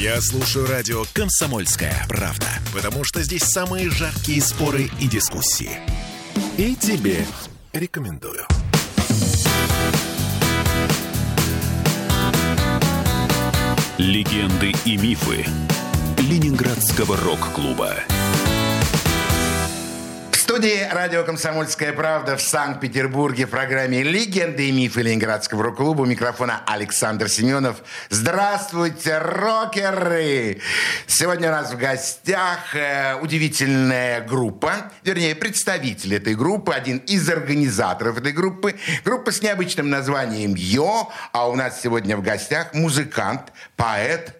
Я слушаю радио «Комсомольская правда», потому что здесь самые жаркие споры и дискуссии. И тебе рекомендую. Легенды и мифы Ленинградского рок-клуба студии радио «Комсомольская правда» в Санкт-Петербурге в программе «Легенды и мифы Ленинградского рок-клуба» у микрофона Александр Семенов. Здравствуйте, рокеры! Сегодня у нас в гостях э, удивительная группа, вернее, представитель этой группы, один из организаторов этой группы. Группа с необычным названием «Йо», а у нас сегодня в гостях музыкант, поэт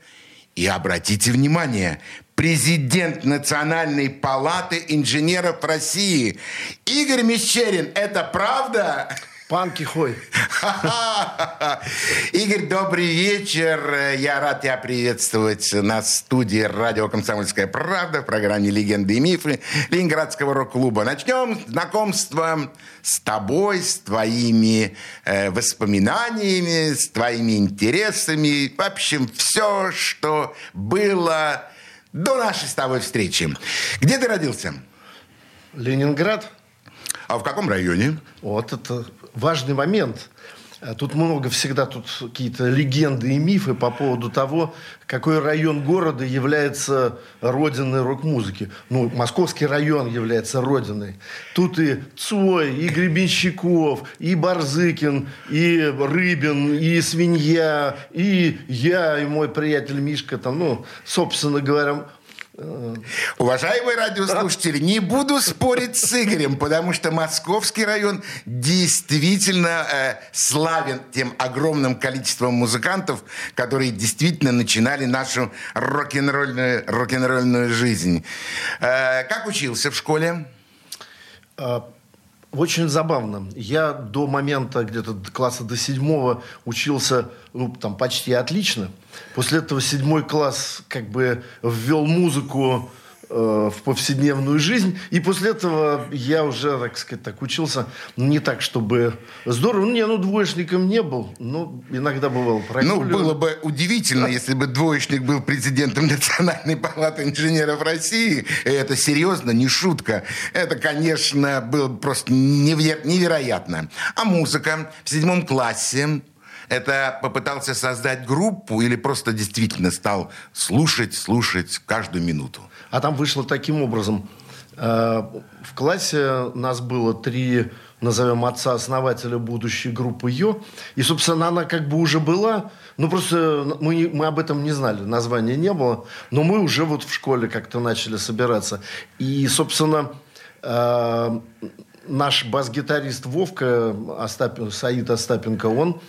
и, обратите внимание, президент Национальной палаты инженеров России. Игорь Мещерин, это правда? Панки хой. Игорь, добрый вечер. Я рад тебя приветствовать на студии радио «Комсомольская правда» в программе «Легенды и мифы» Ленинградского рок-клуба. Начнем знакомство с тобой, с твоими э, воспоминаниями, с твоими интересами. В общем, все, что было до нашей с тобой встречи. Где ты родился? Ленинград. А в каком районе? Вот это важный момент. Э, тут много всегда тут какие-то легенды и мифы по поводу того, какой район города является родиной рок-музыки. Ну, Московский район является родиной. Тут и Цой, и Гребенщиков, и Барзыкин, и Рыбин, и Свинья, и я, и мой приятель Мишка. Там, ну, собственно говоря, Уважаемые радиослушатели, не буду спорить с Игорем, потому что Московский район действительно э, славен тем огромным количеством музыкантов, которые действительно начинали нашу рок-н-ролльную, рок-н-ролльную жизнь. Э, как учился в школе? Очень забавно. Я до момента где-то класса до седьмого учился ну, там, почти отлично. После этого седьмой класс как бы ввел музыку в повседневную жизнь. И после этого я уже, так сказать, так учился не так, чтобы здорово. Ну, не, ну, двоечником не был, но иногда бывал Ну, было бы удивительно, если бы двоечник был президентом Национальной палаты инженеров России. Это серьезно, не шутка. Это, конечно, было просто неверо- невероятно. А музыка в седьмом классе это попытался создать группу или просто действительно стал слушать, слушать каждую минуту? А там вышло таким образом. Э, в классе нас было три, назовем отца-основателя будущей группы Йо. И, собственно, она как бы уже была, ну просто мы, мы об этом не знали, названия не было. Но мы уже вот в школе как-то начали собираться. И, собственно, э, наш бас-гитарист Вовка Остап... Саид Остапенко, он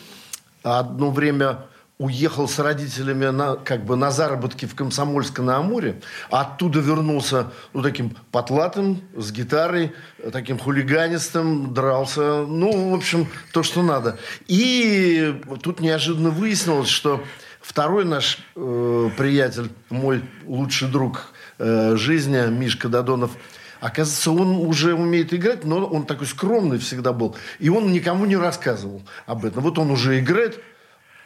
одно время уехал с родителями на, как бы на заработки в Комсомольск на Амуре, а оттуда вернулся ну, таким потлатым, с гитарой, таким хулиганистым, дрался. Ну, в общем, то, что надо. И тут неожиданно выяснилось, что второй наш э, приятель, мой лучший друг э, жизни, Мишка Додонов, Оказывается, он уже умеет играть, но он такой скромный всегда был. И он никому не рассказывал об этом. Вот он уже играет,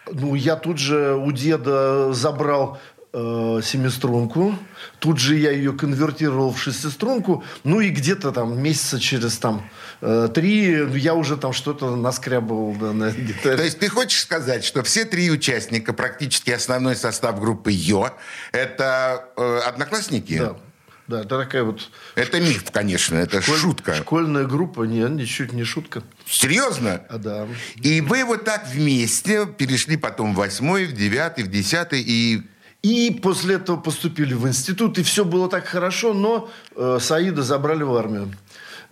ну, я тут же у деда забрал э, семиструнку. Тут же я ее конвертировал в шестиструнку. Ну и где-то там месяца через там э, три я уже там что-то наскрябывал да, на гитаре. То есть ты хочешь сказать, что все три участника, практически основной состав группы Йо, это э, одноклассники? Да. Да, это такая вот... Это миф, конечно, это Школь... шутка. Школьная группа, нет, ничуть не шутка. Серьезно? А, да. И вы вот так вместе перешли потом в восьмой, в девятый, в десятый и... И после этого поступили в институт, и все было так хорошо, но э, Саида забрали в армию.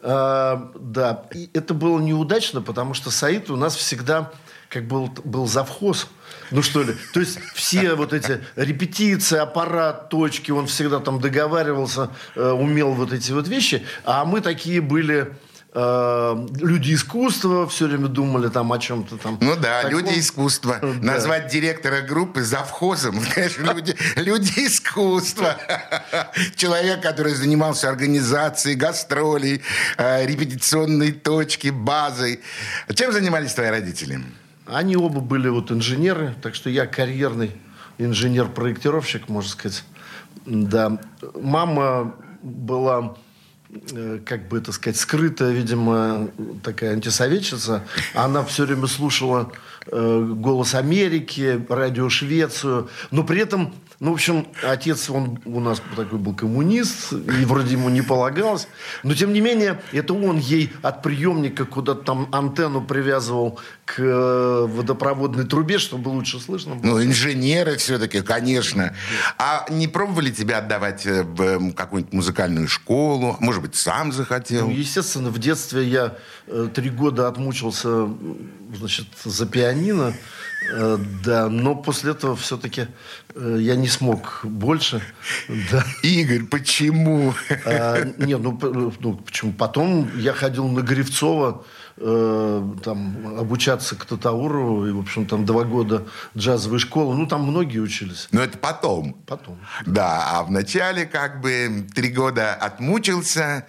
Э, да, и это было неудачно, потому что Саид у нас всегда как был, был завхоз. Ну что ли? То есть все вот эти репетиции, аппарат, точки, он всегда там договаривался, э, умел вот эти вот вещи. А мы такие были э, люди искусства, все время думали там о чем-то там. Ну да, таком. люди искусства. Да. Назвать директора группы завхозом, конечно, люди, люди искусства. Человек, который занимался организацией гастролей, э, репетиционной точки, базой. Чем занимались твои родители? Они оба были вот инженеры, так что я карьерный инженер-проектировщик, можно сказать. Да. Мама была э, как бы это сказать, скрытая, видимо, такая антисоветчица. Она все время слушала «Голос Америки», «Радио Швецию», но при этом ну, в общем, отец, он у нас такой был коммунист, и вроде ему не полагалось. Но, тем не менее, это он ей от приемника куда-то там антенну привязывал к э, водопроводной трубе, чтобы лучше слышно было. Ну, инженеры все-таки, конечно. А не пробовали тебя отдавать э, в какую-нибудь музыкальную школу? Может быть, сам захотел? Ну, естественно, в детстве я э, три года отмучился, значит, за пианино. Э, да, но после этого все-таки э, я не смог больше. Да. Игорь, почему? А, нет, ну, ну почему? Потом я ходил на Гривцова, э, там, обучаться к Татаурову, и, в общем, там два года джазовой школы. Ну, там многие учились. Но это потом. Потом. Да, а вначале как бы три года отмучился.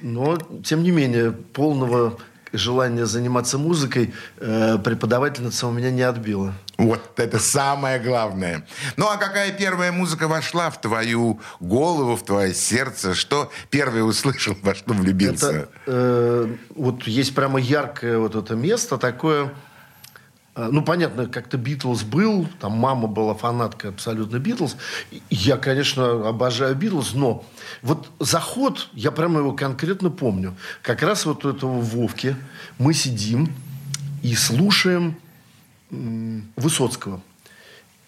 Но, тем не менее, полного желание заниматься музыкой э, преподавательница у меня не отбила. Вот это самое главное. Ну а какая первая музыка вошла в твою голову, в твое сердце? Что первый услышал, во что влюбился? Это, э, вот есть прямо яркое вот это место такое ну, понятно, как-то Битлз был, там мама была фанаткой абсолютно Битлз. Я, конечно, обожаю Битлз, но вот заход, я прямо его конкретно помню. Как раз вот у этого Вовки мы сидим и слушаем Высоцкого.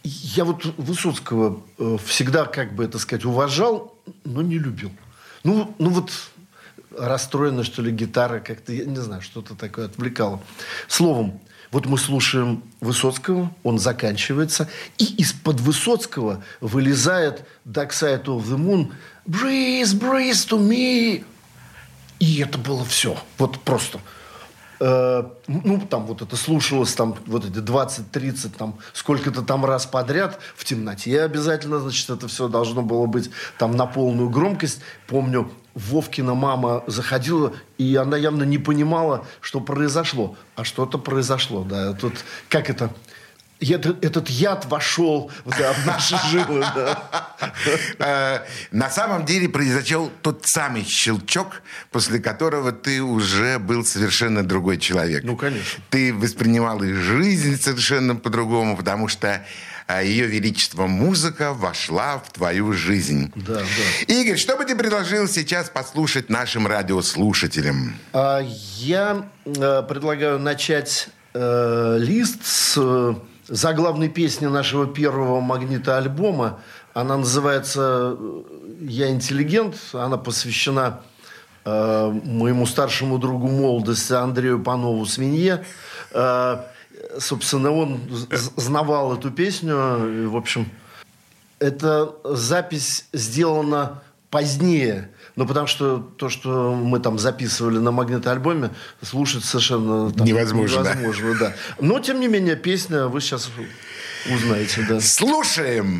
Я вот Высоцкого э, всегда, как бы это сказать, уважал, но не любил. Ну, ну вот расстроена, что ли, гитара как-то, я не знаю, что-то такое отвлекало. Словом, вот мы слушаем Высоцкого, он заканчивается, и из-под Высоцкого вылезает Dark Side of the Moon «Breeze, breeze to me». И это было все. Вот просто. Э, ну, там вот это слушалось, там вот эти 20-30, там сколько-то там раз подряд, в темноте обязательно, значит, это все должно было быть там на полную громкость. Помню, Вовкина мама заходила, и она явно не понимала, что произошло. А что-то произошло, да. Тут, как это, этот, этот яд вошел да, в наши жилы. Э, на самом деле произошел тот самый щелчок, после которого ты уже был совершенно другой человек. Ну, конечно. Ты воспринимал и жизнь совершенно по-другому, потому что а ее величество музыка вошла в твою жизнь. Да, да. Игорь, что бы ты предложил сейчас послушать нашим радиослушателям? А, я э, предлагаю начать э, лист с э, заглавной песни нашего первого магнита альбома. Она называется «Я интеллигент». Она посвящена моему старшему другу молодости Андрею Панову Свинье. Э, собственно, он знавал эту песню. В общем, эта запись сделана позднее. Ну, потому что то, что мы там записывали на магнитоальбоме, слушать совершенно там, невозможно. невозможно да. Но, тем не менее, песня вы сейчас узнаете. Да. Слушаем!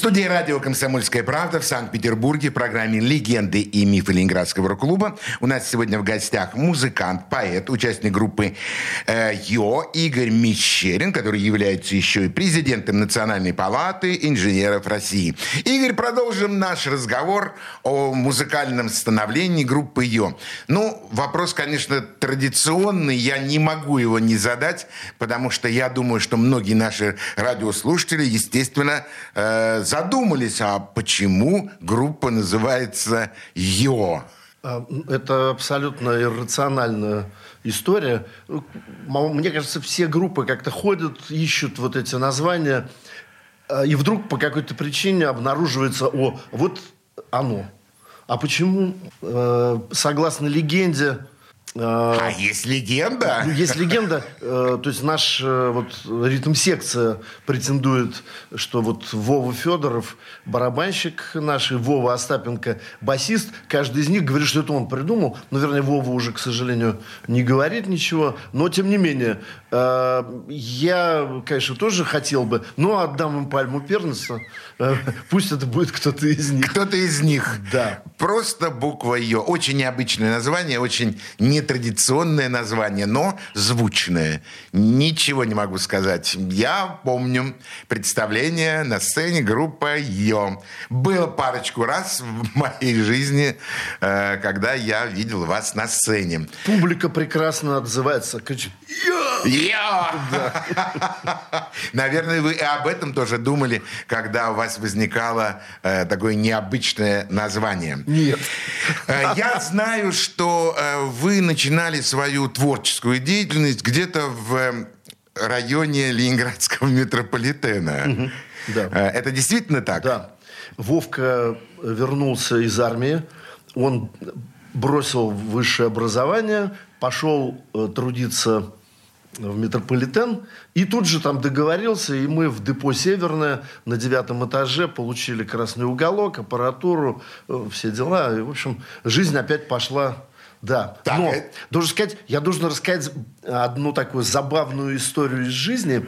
студии радио «Комсомольская правда» в Санкт-Петербурге в программе «Легенды и мифы Ленинградского рок-клуба». У нас сегодня в гостях музыкант, поэт, участник группы э, ЙО Игорь Мещерин, который является еще и президентом Национальной палаты инженеров России. Игорь, продолжим наш разговор о музыкальном становлении группы ЙО. Ну, вопрос, конечно, традиционный, я не могу его не задать, потому что я думаю, что многие наши радиослушатели, естественно, э, задумались, а почему группа называется «Йо»? А, это абсолютно иррациональная история. Мне кажется, все группы как-то ходят, ищут вот эти названия, а, и вдруг по какой-то причине обнаруживается, о, вот оно. А почему, э, согласно легенде, а, а есть легенда? Ну, есть легенда. Э, то есть наш э, вот ритм-секция претендует, что вот Вова Федоров, барабанщик наш, и Вова Остапенко, басист, каждый из них говорит, что это он придумал. Ну, вернее, Вова уже, к сожалению, не говорит ничего. Но, тем не менее, э, я, конечно, тоже хотел бы, но отдам им пальму первенства. Пусть это будет кто-то из них. Кто-то из них. Да. Просто буква ее. Очень необычное название, очень не нетрадиционное название, но звучное. Ничего не могу сказать. Я помню представление на сцене группы Йо. Было парочку раз в моей жизни, э, когда я видел вас на сцене. Публика прекрасно отзывается. «Йо!» «Йо!» Наверное, вы и об этом тоже думали, когда у вас возникало э, такое необычное название. Нет. Э, я знаю, что вы начинали свою творческую деятельность где-то в э, районе Ленинградского метрополитена. Угу. Да. Э, это действительно так? Да. Вовка вернулся из армии. Он бросил высшее образование, пошел э, трудиться в метрополитен. И тут же там договорился, и мы в депо «Северное» на девятом этаже получили красный уголок, аппаратуру, все дела. И, в общем, жизнь опять пошла да. Так, Но, это... должен сказать, я должен рассказать одну такую забавную историю из жизни.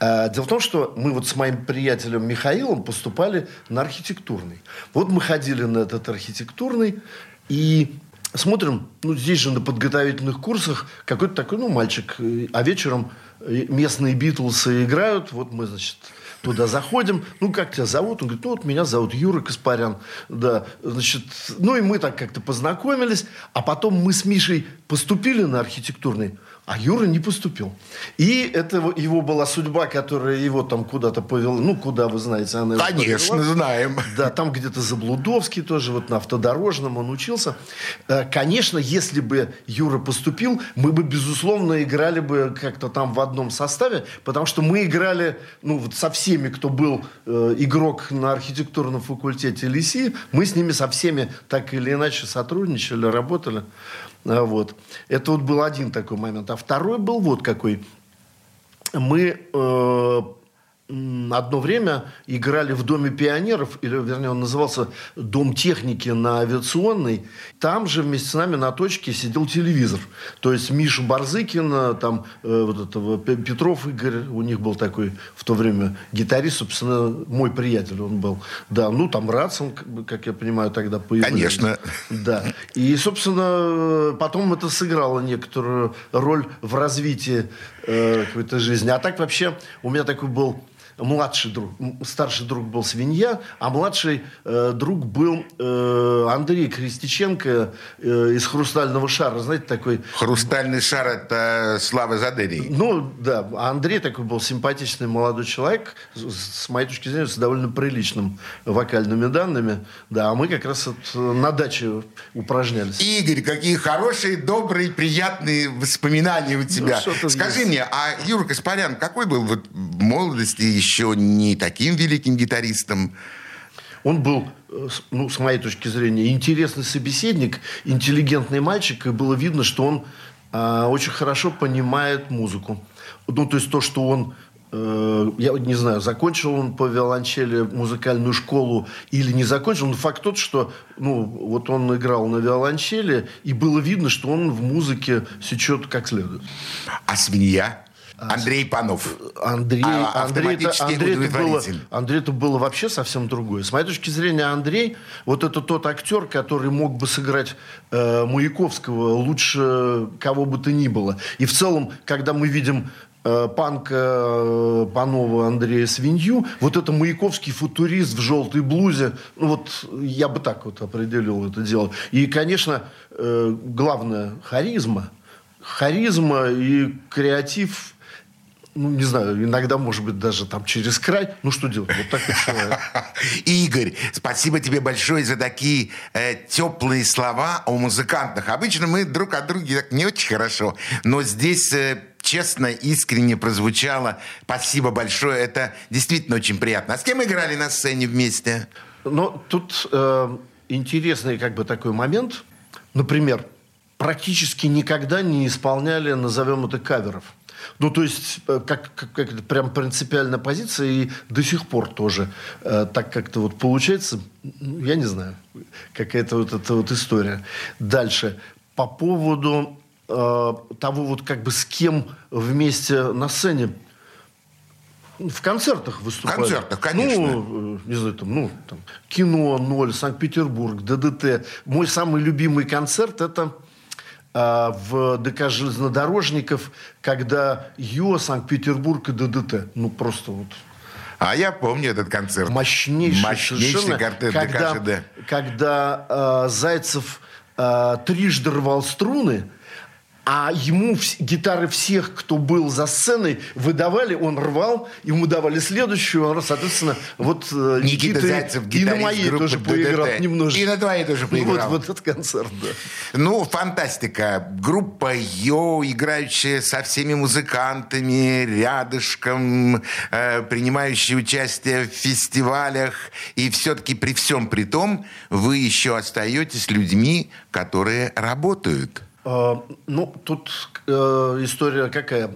Э, дело в том, что мы вот с моим приятелем Михаилом поступали на архитектурный. Вот мы ходили на этот архитектурный и смотрим, ну, здесь же на подготовительных курсах какой-то такой, ну, мальчик, э, а вечером э, местные Битлсы играют, вот мы, значит, туда заходим, ну, как тебя зовут? Он говорит, ну, вот меня зовут Юра Каспарян. Да, значит, ну, и мы так как-то познакомились, а потом мы с Мишей поступили на архитектурный, А Юра не поступил. И это его была судьба, которая его там куда-то повела. Ну, куда, вы знаете, она Конечно, повела. знаем. Да, там где-то Заблудовский тоже, вот на автодорожном он учился. Э, конечно, если бы Юра поступил, мы бы, безусловно, играли бы как-то там в одном составе, потому что мы играли, ну, вот со всеми, кто был э, игрок на архитектурном факультете ЛИСИ, мы с ними со всеми так или иначе сотрудничали, работали. А, вот. Это вот был один такой момент. А второй был вот какой. Мы э, одно время играли в Доме пионеров, или, вернее, он назывался Дом техники на авиационной. Там же вместе с нами на точке сидел телевизор. То есть Миша Барзыкин, там э, вот этого Петров Игорь, у них был такой в то время гитарист, собственно, мой приятель он был. Да, ну там Рацин, как я понимаю, тогда появился. Конечно. Да. И, собственно, потом это сыграло некоторую роль в развитии э, какой-то жизни. А так вообще у меня такой был младший друг, старший друг был свинья, а младший э, друг был э, Андрей Крестиченко э, из «Хрустального шара». Знаете, такой... «Хрустальный шар» — это Слава Задерий. Ну, да. А Андрей такой был симпатичный молодой человек, с, с моей точки зрения, с довольно приличным вокальными данными. Да, а мы как раз вот на даче упражнялись. Игорь, какие хорошие, добрые, приятные воспоминания у тебя. Ну, Скажи есть. мне, а Юра Каспарян какой был вот в молодости еще еще не таким великим гитаристом. Он был, э, ну, с моей точки зрения, интересный собеседник, интеллигентный мальчик, и было видно, что он э, очень хорошо понимает музыку. Ну, то есть то, что он э, я не знаю, закончил он по виолончели музыкальную школу или не закончил, но факт тот, что ну, вот он играл на виолончели, и было видно, что он в музыке сечет как следует. А свинья? Андрей Панов. Андрей, а, Андрей, это, Андрей, это было, Андрей это было вообще совсем другое. С моей точки зрения, Андрей, вот это тот актер, который мог бы сыграть э, Маяковского лучше кого бы то ни было. И в целом, когда мы видим э, панка э, Панова Андрея Свинью, вот это маяковский футурист в желтой блузе, ну вот я бы так вот определил это дело. И, конечно, э, главное, харизма. Харизма и креатив ну, не знаю, иногда, может быть, даже там через край. Ну, что делать? Вот так и человек. Игорь, спасибо тебе большое за такие э, теплые слова о музыкантах. Обычно мы друг от друга так не очень хорошо, но здесь... Э, честно, искренне прозвучало. Спасибо большое. Это действительно очень приятно. А с кем играли на сцене вместе? Ну, тут э, интересный как бы такой момент. Например, практически никогда не исполняли, назовем это, каверов. Ну, то есть, э, как, как, как это прям принципиальная позиция, и до сих пор тоже э, так как-то вот получается, я не знаю, какая-то вот эта вот история. Дальше. По поводу э, того, вот как бы с кем вместе на сцене в концертах выступали. В концертах, конечно. Ну, э, не знаю, там, ну, там, кино, ноль, Санкт-Петербург, ДДТ. Мой самый любимый концерт – это а, в ДК железнодорожников, когда ЮА, Санкт-Петербург и ДДТ. Ну, просто вот а я помню этот концерт. Мощнейший, Мощнейший концерт когда, ДКЖД. Когда э, Зайцев э, трижды рвал струны, а ему гитары всех, кто был за сценой, выдавали, он рвал, ему давали следующую, он, соответственно, вот э, Никита, Никита Зайцев, и на моей тоже поиграл немножко. И на твоей тоже поиграл. Вот, вот этот концерт, да. Ну, фантастика. Группа Йо, играющая со всеми музыкантами, рядышком, э, принимающая участие в фестивалях. И все-таки при всем при том, вы еще остаетесь людьми, которые работают. А, ну, тут э, история какая?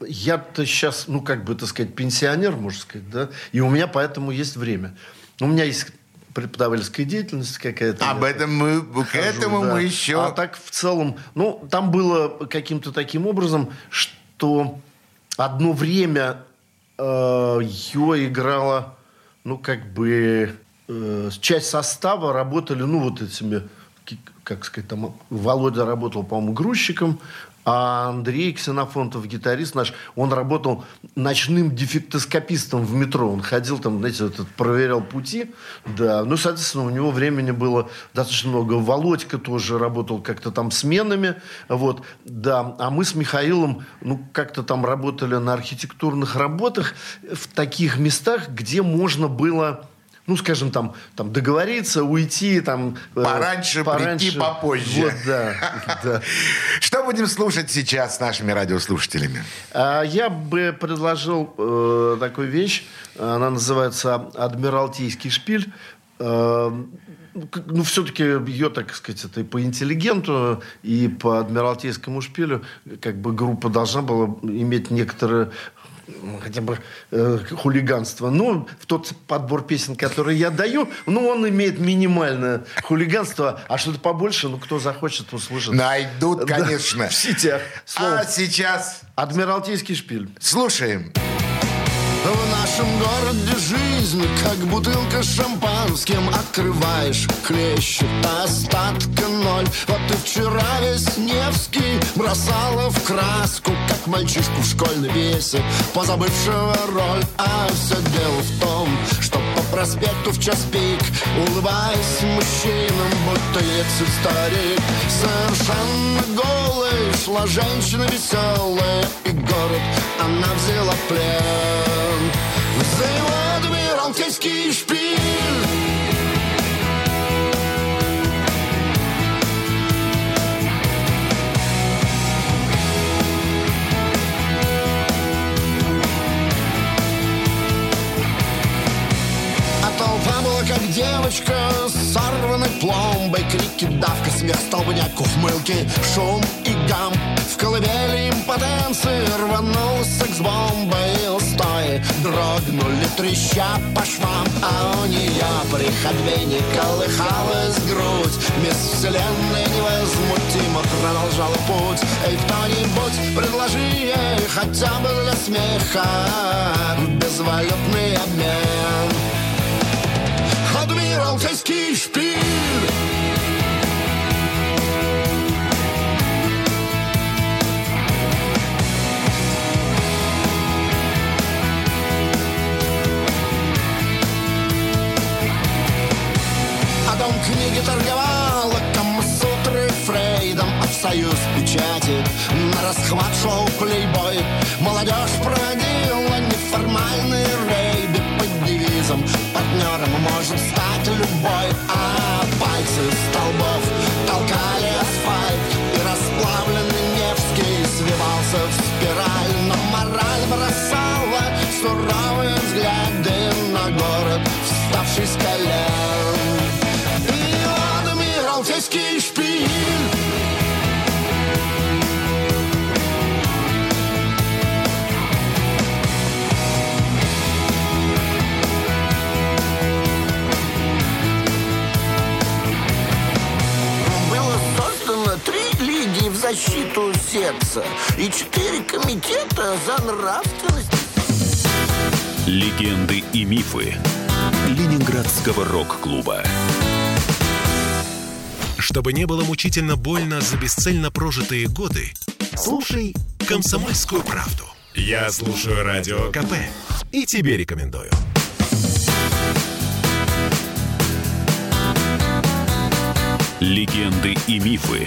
Я-то сейчас, ну, как бы, так сказать, пенсионер, можно сказать, да, и у меня поэтому есть время. У меня есть преподавательская деятельность какая-то. Об этом мы, к этому да. мы еще... А так в целом, ну, там было каким-то таким образом, что одно время э, ее играла, ну, как бы, э, часть состава работали, ну, вот этими как сказать, там Володя работал, по-моему, грузчиком, А Андрей Ксенофонтов, гитарист наш, он работал ночным дефектоскопистом в метро. Он ходил там, знаете, этот, проверял пути. Да. Ну, соответственно, у него времени было достаточно много. Володька тоже работал как-то там сменами. Вот. Да. А мы с Михаилом, ну, как-то там работали на архитектурных работах в таких местах, где можно было ну, скажем, там, там договориться, уйти, там... Э, пораньше, пораньше. прийти попозже. Вот, да, да. Что будем слушать сейчас с нашими радиослушателями? А, я бы предложил э, такую вещь. Она называется «Адмиралтейский шпиль». Э, ну, все-таки ее, так сказать, это и по интеллигенту, и по адмиралтейскому шпилю, как бы группа должна была иметь некоторые хотя бы э, хулиганство. Ну, в тот подбор песен, который я даю, ну, он имеет минимальное хулиганство, а что-то побольше, ну, кто захочет, услышит. Найдут, конечно. Да, в сетях. Словом, а сейчас... Адмиралтейский шпиль. Слушаем. В нашем городе жизнь, как бутылка шампанским Открываешь, клещет остатка ноль. Вот и вчера весь Невский бросала в краску Как мальчишку в школьной пьесе, позабывшего роль. А все дело в том, что по проспекту в час пик Улыбаясь мужчинам, будто ехал старик. Совершенно голой шла женщина веселая И город она взяла плен его адмиралтейский шпиль как девочка с сорванной пломбой. Крики, давка, смех, столбняк, ухмылки, шум и гам В колыбели импотенции рванулся секс-бомбой стоя Дрогнули, треща по швам А у нее при ходьбе не колыхалась грудь. Мисс Вселенная невозмутимо продолжала путь. Эй, кто-нибудь, предложи ей хотя бы для смеха Безвалютный обмен. Адмиралтейский шпиль книги торговала Камасутры Фрейдом, в союз печати На расхват шоу плейбой. Молодежь проводила неформальные рейды Под девизом. Партнером может стать любой. А пальцы столбов толкали асфальт И расплавленный защиту сердца и четыре комитета за нравственность. Легенды и мифы Ленинградского рок-клуба чтобы не было мучительно больно за бесцельно прожитые годы, слушай «Комсомольскую правду». Я слушаю Радио КП и тебе рекомендую. Легенды и мифы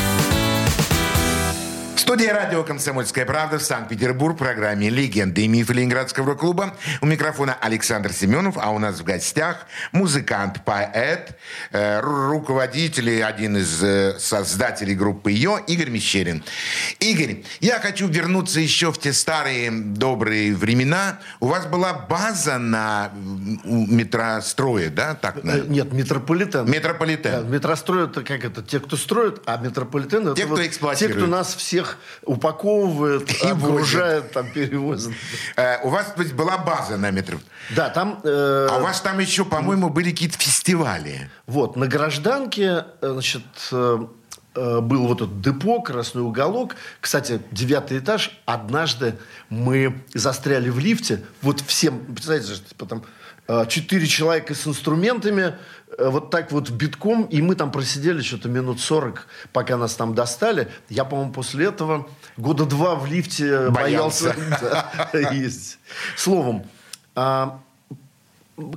Студия радио «Комсомольская правда» в Санкт-Петербург в программе «Легенды и мифы Ленинградского рок-клуба». У микрофона Александр Семенов, а у нас в гостях музыкант, поэт, э, руководитель и один из э, создателей группы «Йо» Игорь Мещерин. Игорь, я хочу вернуться еще в те старые добрые времена. У вас была база на метрострое, да? Так, на... Э, нет, метрополитен. Метрополитен. Да, метрострой это как это? Те, кто строит, а метрополитен это те, кто вот эксплуатирует. Те, кто нас всех упаковывает, и огружает, там перевозит. Э, у вас то есть, была база на метро? Да, там... Э... А у вас там еще, по-моему, были какие-то фестивали. Вот, на гражданке, э, значит, был вот этот депо, красный уголок. Кстати, девятый этаж. Однажды мы застряли в лифте. Вот всем, представляете, потом э, четыре человека с инструментами, э, вот так вот битком, и мы там просидели что-то минут 40, пока нас там достали. Я, по-моему, после этого года два в лифте боялся, ездить. Словом, а,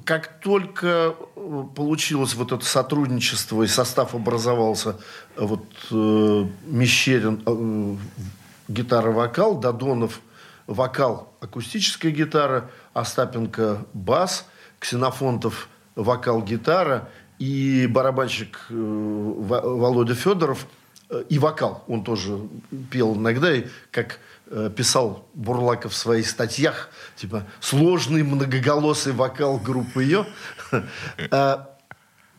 как только э, получилось вот это сотрудничество и состав образовался, э, вот э, Мещерин э, гитара-вокал, Додонов вокал, акустическая гитара, Остапенко бас, Ксенофонтов вокал-гитара и барабанщик э, Во- Володя Федоров э, и вокал. Он тоже пел иногда, и как э, писал Бурлаков в своих статьях, типа сложный многоголосый вокал группы ее.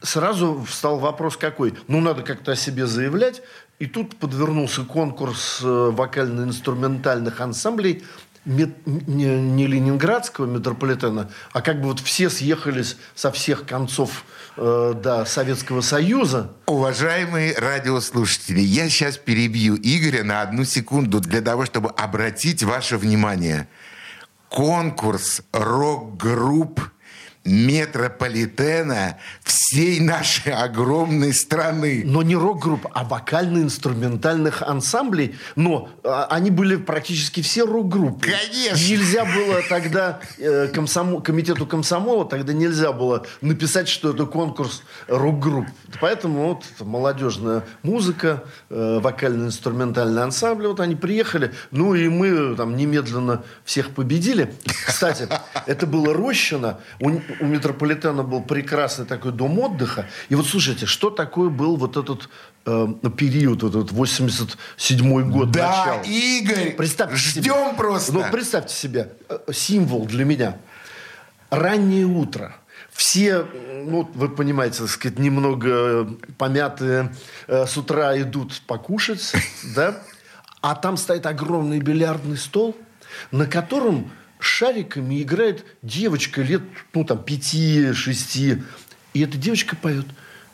Сразу встал вопрос какой? Ну, надо как-то о себе заявлять. И тут подвернулся конкурс вокально-инструментальных ансамблей мет- не, не ленинградского метрополитена, а как бы вот все съехались со всех концов э, да, Советского Союза. Уважаемые радиослушатели, я сейчас перебью Игоря на одну секунду для того, чтобы обратить ваше внимание. Конкурс рок-групп метрополитена всей нашей огромной страны. Но не рок-групп, а вокально-инструментальных ансамблей. Но а, они были практически все рок-группы. Конечно. Нельзя было тогда э, комсомо- комитету комсомола, тогда нельзя было написать, что это конкурс рок-групп. Поэтому вот молодежная музыка, э, вокально-инструментальный ансамбль, вот они приехали, ну и мы там немедленно всех победили. Кстати, это было Рощино, у, метрополитена был прекрасный такой дом отдыха. И вот слушайте, что такое был вот этот э, период, вот этот 87-й год, Да, начало? Игорь, Представьте себе. ждем просто. Ну, представьте себе, э, символ для меня. Раннее утро. Все, ну, вы понимаете, так сказать, немного помятые э, с утра идут покушать, да? А там стоит огромный бильярдный стол, на котором шариками играет девочка лет, ну, там, пяти-шести. И эта девочка поет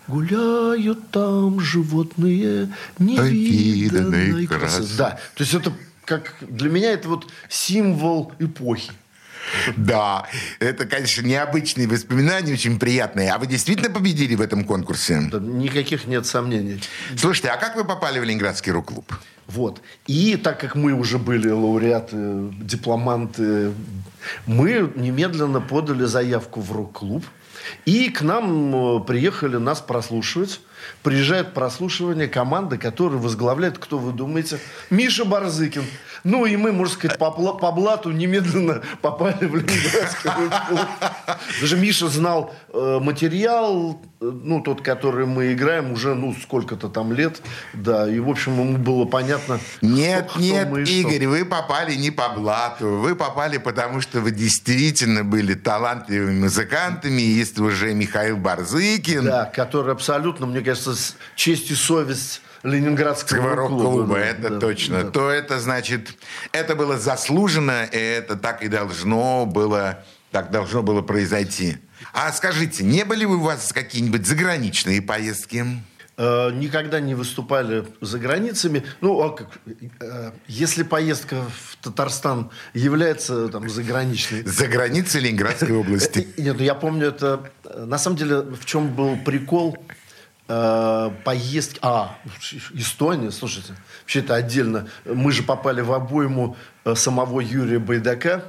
«Гуляют там животные невиданной Невиданной красы». красы. Да, то есть это как для меня это вот символ эпохи. Да, это, конечно, необычные воспоминания, очень приятные. А вы действительно победили в этом конкурсе? Да, никаких нет сомнений. Слушайте, а как вы попали в Ленинградский рок-клуб? Вот. И так как мы уже были лауреаты, дипломанты, мы немедленно подали заявку в рок-клуб. И к нам э, приехали нас прослушивать. Приезжает прослушивание команды, которую возглавляет, кто вы думаете, Миша Барзыкин. Ну и мы, можно сказать, по, по блату немедленно попали в Ленинградский рок-клуб. Даже Миша знал э, материал, э, ну, тот, который мы играем, уже, ну, сколько-то там лет. Да, и, в общем, ему было понятно, Нет, кто- кто нет, мы и что. Игорь, вы попали не по блату. Вы попали потому, что вы действительно были талантливыми музыкантами. Есть уже Михаил Барзыкин. Да, который абсолютно, мне кажется, с честь и совесть Ленинградского рок-клуба, рок-клуба. это Да, точно. да. То это значит, это было заслуженно, и это так и должно было, так должно было произойти. А скажите, не были у вас какие-нибудь заграничные поездки? Э, Никогда не выступали за границами. Ну, а как, э, если поездка в Татарстан является там заграничной, За границей Ленинградской области. Э, Нет, ну я помню это. На самом деле, в чем был прикол поездки. А, Эстония, слушайте, вообще это отдельно. Мы же попали в обойму э, самого Юрия Байдака.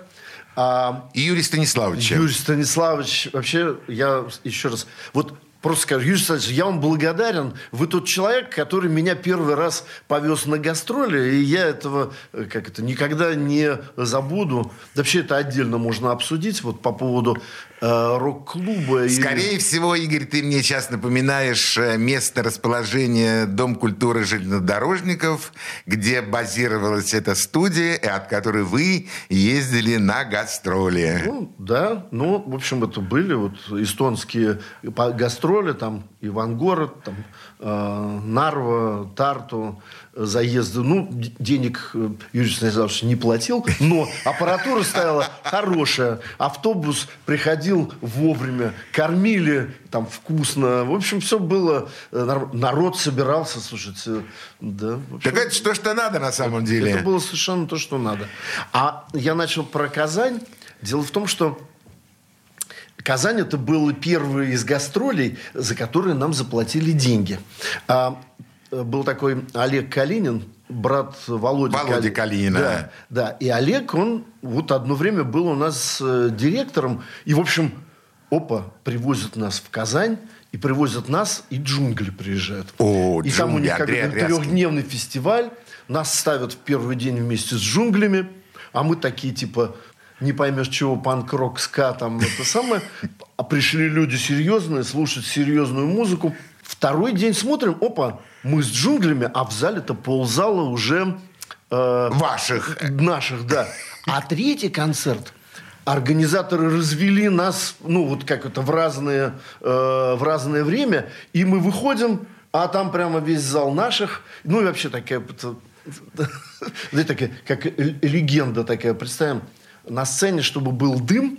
А И Юрий Станиславович. Юрий Станиславович, вообще, я еще раз, вот просто скажу, Юрий Станиславович, я вам благодарен. Вы тот человек, который меня первый раз повез на гастроли, и я этого, э, как это, никогда не забуду. Вообще, это отдельно можно обсудить, вот по поводу э, рок-клуба. и- Скорее всего, Игорь, ты мне сейчас напоминаешь э, место расположения Дом культуры железнодорожников, где базировалась эта студия, и от которой вы ездили на гастроли. Ну, да, ну, в общем, это были вот эстонские по- гастроли, там Ивангород, там э, Нарва, Тарту, э, заезды. Ну, денег э, Юрий Станиславович не платил, но аппаратура стояла хорошая, автобус приходил вовремя, кормили там вкусно. В общем, все было, э, нар- народ собирался, слушайте, да. общем, Так это что, что надо на самом деле? это было совершенно то, что надо. А я начал про Казань. Дело в том, что Казань это было первое из гастролей, за которые нам заплатили деньги. А, был такой Олег Калинин, брат Володи, Володи Калинина. Да, да. И Олег, он вот одно время был у нас э, директором. И, в общем, опа, привозят нас в Казань. И привозят нас, и джунгли приезжают. О, и там у них как бы трехдневный фестиваль. Нас ставят в первый день вместе с джунглями. А мы такие, типа, не поймешь чего, панк-рок, ска, там, это самое. А пришли люди серьезные, слушать серьезную музыку. Второй день смотрим, опа, мы с джунглями, а в зале-то ползала уже... э, Ваших. Наших, да. А третий концерт организаторы развели нас, ну, вот как это, в разное, э, в разное время, и мы выходим, а там прямо весь зал наших, ну, и вообще такая, это, знаете, такая, как легенда такая, представим, на сцене, чтобы был дым,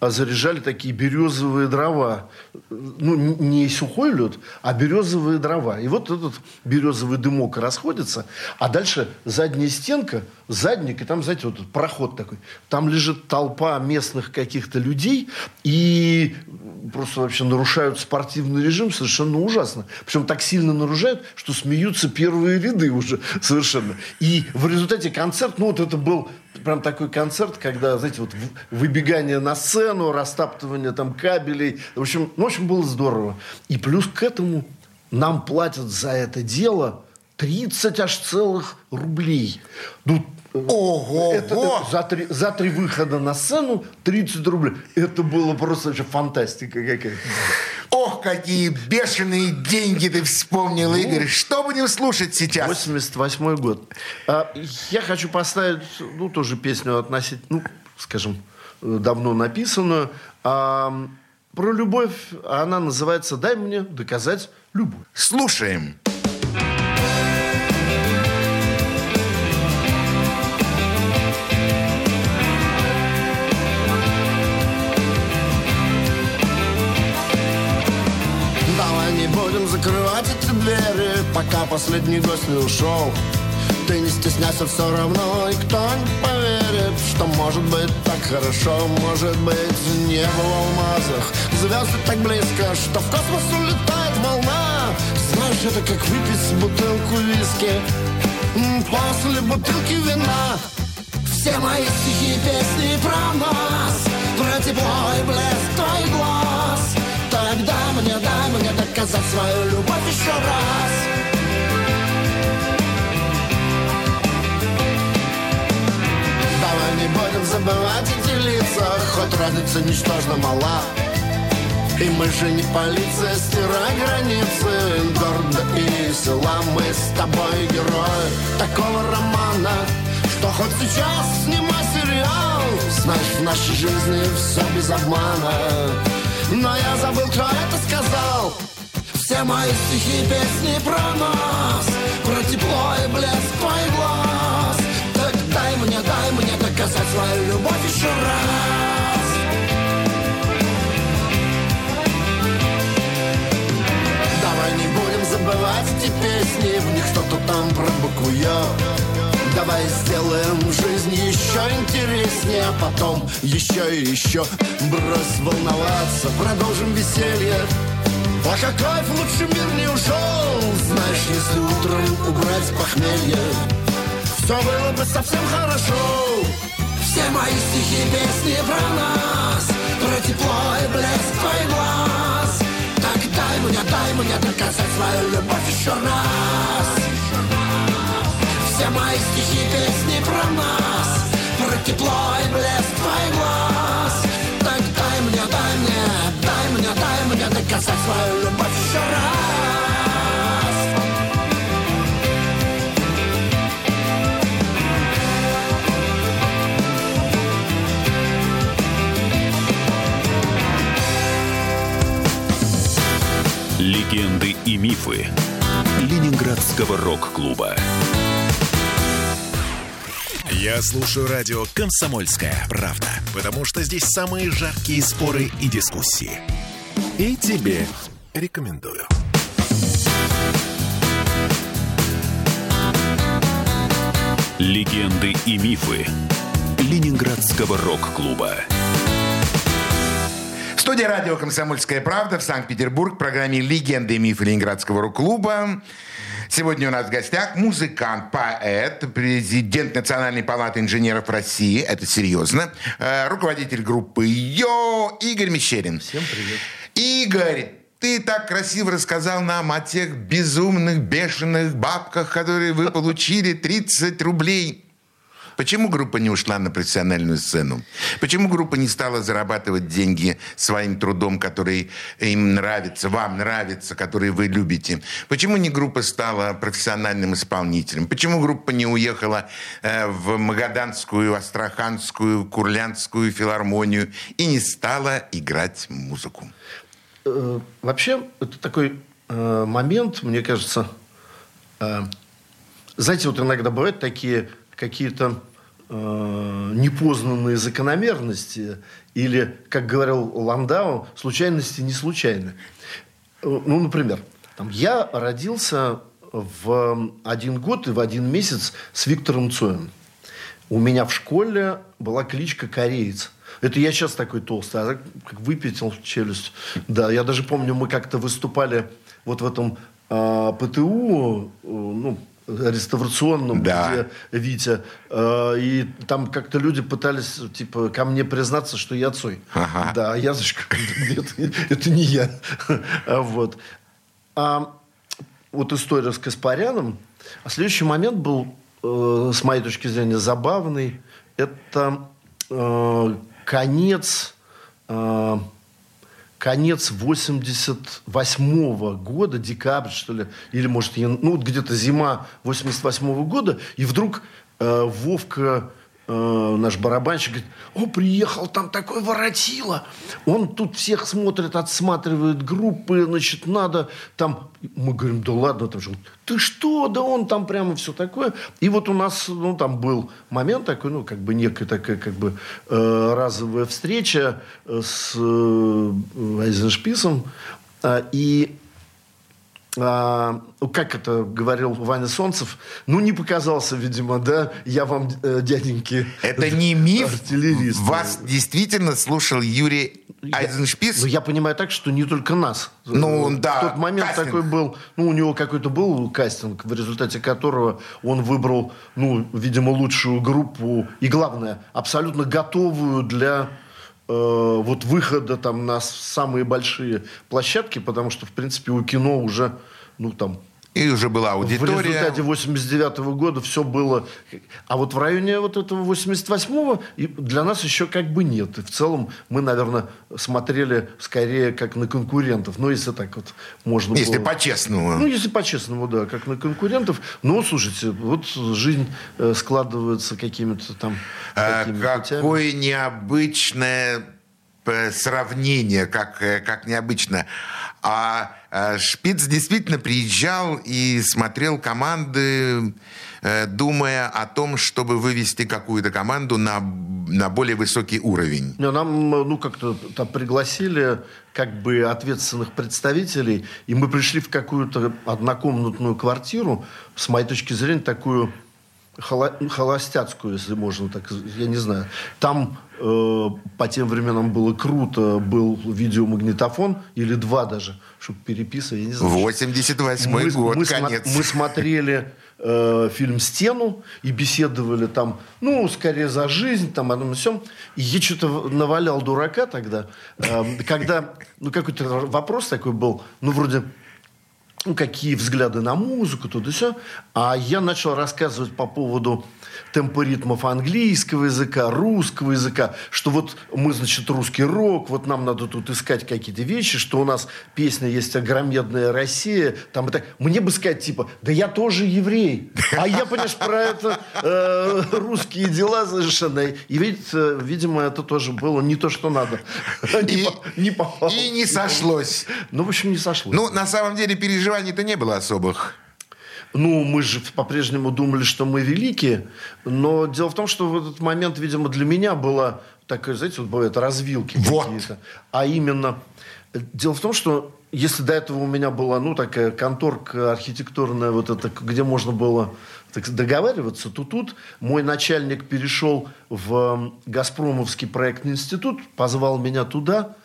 а заряжали такие березовые дрова. Ну, не сухой лед, а березовые дрова. И вот этот березовый дымок расходится, а дальше задняя стенка, задник, и там, знаете, вот этот проход такой. Там лежит толпа местных каких-то людей, и просто вообще нарушают спортивный режим совершенно ужасно. Причем так сильно нарушают, что смеются первые ряды уже совершенно. И в результате концерт, ну вот это был прям такой концерт, когда, знаете, вот выбегание на сцену, растаптывание там кабелей. В общем, ну, в общем, было здорово. И плюс к этому нам платят за это дело 30 аж целых рублей. Ну, Ого! это- это за, три, за три выхода на сцену 30 рублей. Это было просто вообще фантастика какая-то. Ох, какие бешеные деньги ты вспомнил, Игорь. Что будем слушать сейчас? 88 год. А, я хочу поставить, ну, тоже песню относительно, ну, скажем, давно написанную. А, про любовь. Она называется «Дай мне доказать любовь». Слушаем. Пока последний гость не ушел. Ты не стесняйся все равно, и кто не поверит, что может быть так хорошо, может быть небо в алмазах, звезды так близко, что в космос улетает волна. Знаешь, это как выпить бутылку виски после бутылки вина. Все мои стихи песни про нас Про тепло и блеск твоих глаз Так дай мне, дай мне доказать свою любовь еще раз не будем забывать эти лица Хоть разница ничтожно мала. И мы же не полиция, стирай границы Города и села Мы с тобой герои такого романа Что хоть сейчас снимай сериал Знаешь, в нашей жизни все без обмана. Но я забыл, кто это сказал. Все мои стихи песни про нас Про тепло и блеск твоих доказать свою любовь еще раз. Давай не будем забывать эти песни В них что-то там про букву «Ё». Давай сделаем жизнь еще интереснее А потом еще и еще Брось волноваться, продолжим веселье. Пока кайф лучше мир не ушел Знаешь, если утром убрать похмелье Все было бы совсем хорошо Все мои стихи песни про нас Про тепло и блеск твоих глаз. Так дай мне, дай мне доказать свою любовь еще раз. Все мои стихи песни про нас Про тепло и блеск твоих глаз. Так дай мне, дай мне, дай мне, дай мне доказать свою любовь еще раз Легенды и мифы Ленинградского рок-клуба. Я слушаю радио «Комсомольская правда», потому что здесь самые жаркие споры и дискуссии. И тебе рекомендую. Легенды и мифы Ленинградского рок-клуба. Студии радио «Комсомольская правда» в Санкт-Петербург в программе «Легенды и мифы Ленинградского рок-клуба». Сегодня у нас в гостях музыкант, поэт, президент Национальной палаты инженеров России, это серьезно, э, руководитель группы «Йо» Игорь Мещерин. Всем привет. Игорь, ты так красиво рассказал нам о тех безумных, бешеных бабках, которые вы получили 30 рублей. Почему группа не ушла на профессиональную сцену? Почему группа не стала зарабатывать деньги своим трудом, который им нравится, вам нравится, который вы любите? Почему не группа стала профессиональным исполнителем? Почему группа не уехала э, в Магаданскую, Астраханскую, Курлянскую филармонию и не стала играть музыку? Э, вообще, это такой э, момент, мне кажется, э, знаете, вот иногда бывают такие какие-то э, непознанные закономерности или, как говорил Ландау, случайности не случайны. Э, Ну, например, там, я родился в один год и в один месяц с Виктором Цоем. У меня в школе была кличка «Кореец». Это я сейчас такой толстый, а как выпятил челюсть. Да, я даже помню, мы как-то выступали вот в этом а, ПТУ, э, ну, реставрационном, Да. где Витя, э, и там как-то люди пытались, типа, ко мне признаться, что я Цой. Ага. Да, а я это, это не я. А Вот. А вот история с Каспаряном. А следующий момент был, э, с моей точки зрения, забавный. Это э, конец, э, конец 88 года, декабрь, что ли, или, может, ну, где-то зима 88 года, и вдруг э, Вовка э, наш барабанщик говорит, о, приехал там такой воротило. Он тут всех смотрит, отсматривает группы, значит, надо там... Мы говорим, да ладно, там же. Ты что? Да он там прямо все такое. И вот у нас, ну, там был момент такой, ну, как бы некая такая, как бы, э, разовая встреча э, с э, Айзеншписом. А, и как это говорил Ваня Солнцев, ну, не показался, видимо, да, я вам, э, дяденьки, Это не миф. артиллерист. Вас действительно слушал Юрий Я- Айзеншпис? Ну, я понимаю так, что не только нас. Ну, Э, да, В тот момент кастинг. такой был, ну, у него какой-то был кастинг, в результате которого он выбрал, ну, видимо, лучшую группу и, главное, абсолютно готовую для вот выхода там на самые большие площадки, потому что, в принципе, у кино уже, ну, там, И уже была в аудитория. результате 89 года все было... А вот в районе вот этого 88-го и для нас еще как бы нет. И в целом мы, наверное, смотрели скорее как на конкурентов. Ну, если так вот можно Если по-честному. Ну, если по-честному, да, как на конкурентов. Но, слушайте, вот жизнь э, складывается какими-то там А. Какое необычное э, сравнение, как, э, как необычно. А э, Шпиц действительно приезжал и смотрел команды, э, думая о том, чтобы вывести какую-то команду на, на более высокий уровень. Не, Нам, ну, как-то там пригласили как бы ответственных представителей, и мы пришли в какую-то однокомнатную квартиру, с моей точки зрения, такую холостяцкую, если можно так, я не знаю. Там э, по тем временам было круто, был видеомагнитофон, или два даже, чтобы переписывать, я не знаю. 88 Мы- год, мы смо- конец. мы смотрели э, фильм «Стену» и беседовали там, ну, скорее за жизнь, там, одном и всем. И я что-то навалял дурака тогда, э, когда, ну, какой-то вопрос такой был, ну, вроде, ну, какие взгляды на музыку, тут и все. А я начал рассказывать по поводу темпа ритмов английского языка, русского языка, что вот мы, значит, русский рок, вот нам надо тут искать какие-то вещи, что у нас песня есть «Огромедная Россия», там и так. Мне бы сказать, типа, да я тоже еврей, а я, понимаешь, про это э, русские дела совершенно. И, ведь, э, видимо, это тоже было не то, что надо. Не И- Не попало. И не сошлось. Ну, в общем, не сошлось. Ну, на самом деле, переживаний-то не было особых. Ну, мы же по-прежнему думали, что мы великие, но дело в том, что в этот момент, видимо, для меня была такая, знаете, вот бывают развилки Вот. какие-то. А именно, дело в том, что если до этого у меня была, ну, такая конторка архитектурная, вот это, где можно было так, договариваться, то тут мой начальник перешел в Газпромовский проектный институт, позвал меня туда,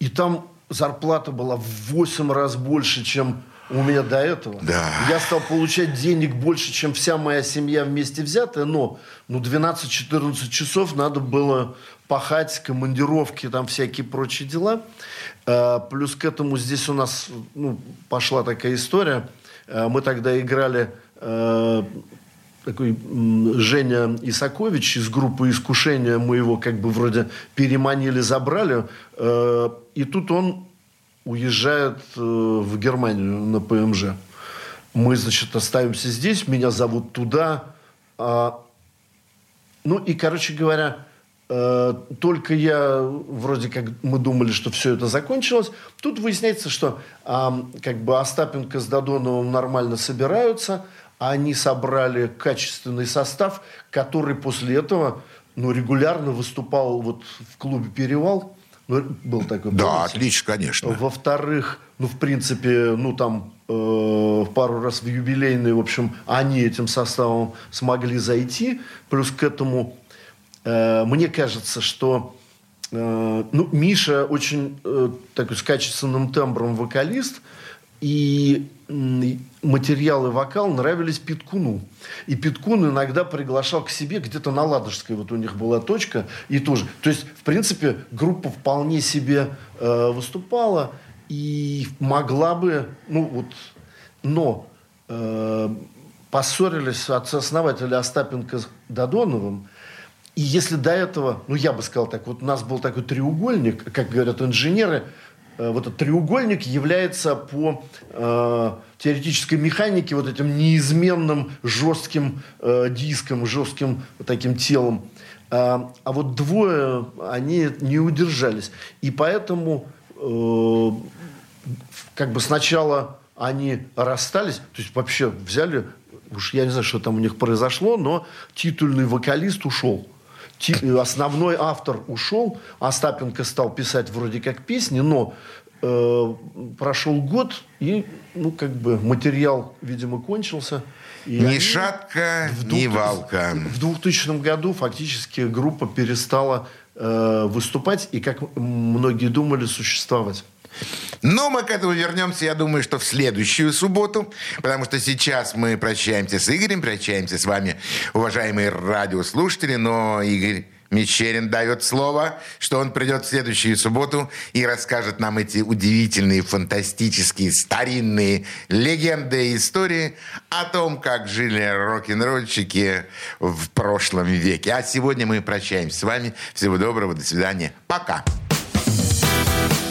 И там зарплата была в 8 раз больше, чем у меня до этого. Да. Я стал получать денег больше, чем вся моя семья вместе взятая, но ну, 12-14 часов надо было пахать, командировки, там всякие прочие дела. А, плюс к этому здесь у нас ну, пошла такая история. А, мы тогда играли а, такой Женя Исакович из группы «Искушения». Мы его как бы вроде переманили, забрали. И тут он уезжает э, в Германию на ПМЖ. Мы, значит, остаемся здесь, меня зовут туда. А, ну и, короче говоря, э, только я, вроде как мы думали, что все это закончилось, тут выясняется, что а, как бы Остапенко с Додоновым нормально собираются, а они собрали качественный состав, который после этого ну, регулярно выступал вот в клубе «Перевал». Ну, был такой. Да, помните? отлично, конечно. Во-вторых, ну, в принципе, ну, там э, пару раз в юбилейный, в общем, они этим составом смогли зайти. Плюс к этому, э, мне кажется, что э, ну, Миша очень э, такой с качественным тембром вокалист – и материал и вокал нравились Питкуну. И Питкун иногда приглашал к себе где-то на Ладожской, вот у них была точка, и тоже. То есть, в принципе, группа вполне себе э, выступала и могла бы, ну вот, но э, поссорились отцы-основатели Остапенко с Додоновым, и если до этого, ну я бы сказал так, вот у нас был такой треугольник, как говорят инженеры, вот этот треугольник является по э, теоретической механике вот этим неизменным жестким э, диском, жестким таким телом. А, а вот двое, они не удержались. И поэтому э, как бы сначала они расстались, то есть вообще взяли, уж я не знаю, что там у них произошло, но титульный вокалист ушел основной автор ушел, Остапенко стал писать вроде как песни, но э, прошел год, и, ну, как бы, материал, видимо, кончился. И ни шатка, ни валка. В 2000 году фактически группа перестала э, выступать и, как многие думали, существовать. Но мы к этому вернемся, я думаю, что в следующую субботу, потому что сейчас мы прощаемся с Игорем, прощаемся с вами, уважаемые радиослушатели, но Игорь Мещерин дает слово, что он придет в следующую субботу и расскажет нам эти удивительные, фантастические, старинные легенды и истории о том, как жили рок-н-ролльщики в прошлом веке. А сегодня мы прощаемся с вами. Всего доброго, до свидания. Пока.